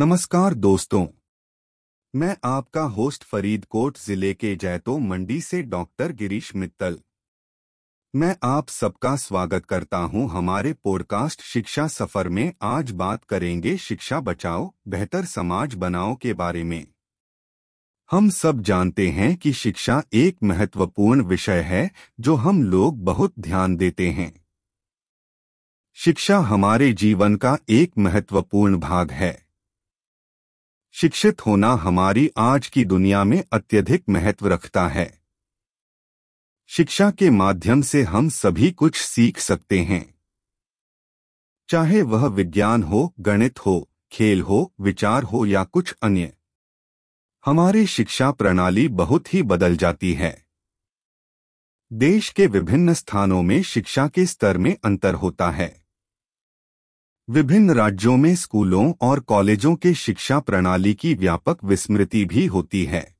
नमस्कार दोस्तों। मैं आपका होस्ट फरीदकोट ज़िले के जैतो मंडी से डॉक्टर गिरीश मित्तल। मैं आप सबका स्वागत करता हूँ हमारे पॉडकास्ट शिक्षा सफ़र में। आज बात करेंगे शिक्षा बचाओ, बेहतर समाज बनाओ के बारे में। हम सब जानते हैं कि शिक्षा एक महत्वपूर्ण विषय है, जो हम लोग बहुत ध्यान देते हैं। शिक्षा हमारे जीवन का एक महत्वपूर्ण भाग है। शिक्षित होना हमारी आज की दुनिया में अत्यधिक महत्व रखता है। शिक्षा के माध्यम से हम सभी कुछ सीख सकते हैं। चाहे वह विज्ञान हो, गणित हो, खेल हो, विचार हो या कुछ अन्य। हमारी शिक्षा प्रणाली बहुत ही बदल जाती है। देश के विभिन्न स्थानों में शिक्षा के स्तर में अंतर होता है। विभिन्न राज्यों में स्कूलों और कॉलेजों के शिक्षा प्रणाली की व्यापक विस्मृति भी होती है।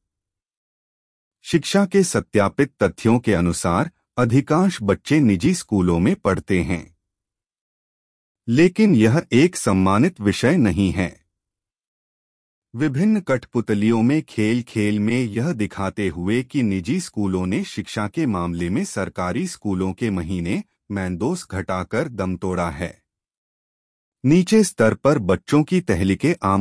शिक्षा के सत्यापित तथ्यों के अनुसार, अधिकांश बच्चे निजी स्कूलों में पढ़ते हैं। लेकिन यह एक सम्मानित विषय नहीं है। विभिन्न कठपुतलियों में खेल खेल में यह दिखाते हुए कि निजी स्कूलों ने शिक्षा के मामले में सरकारी स्कूलों के महीने मैंदोस घटाकर दम तोड़ा है। नीचे स्तर पर बच्चों की तहलीकें आम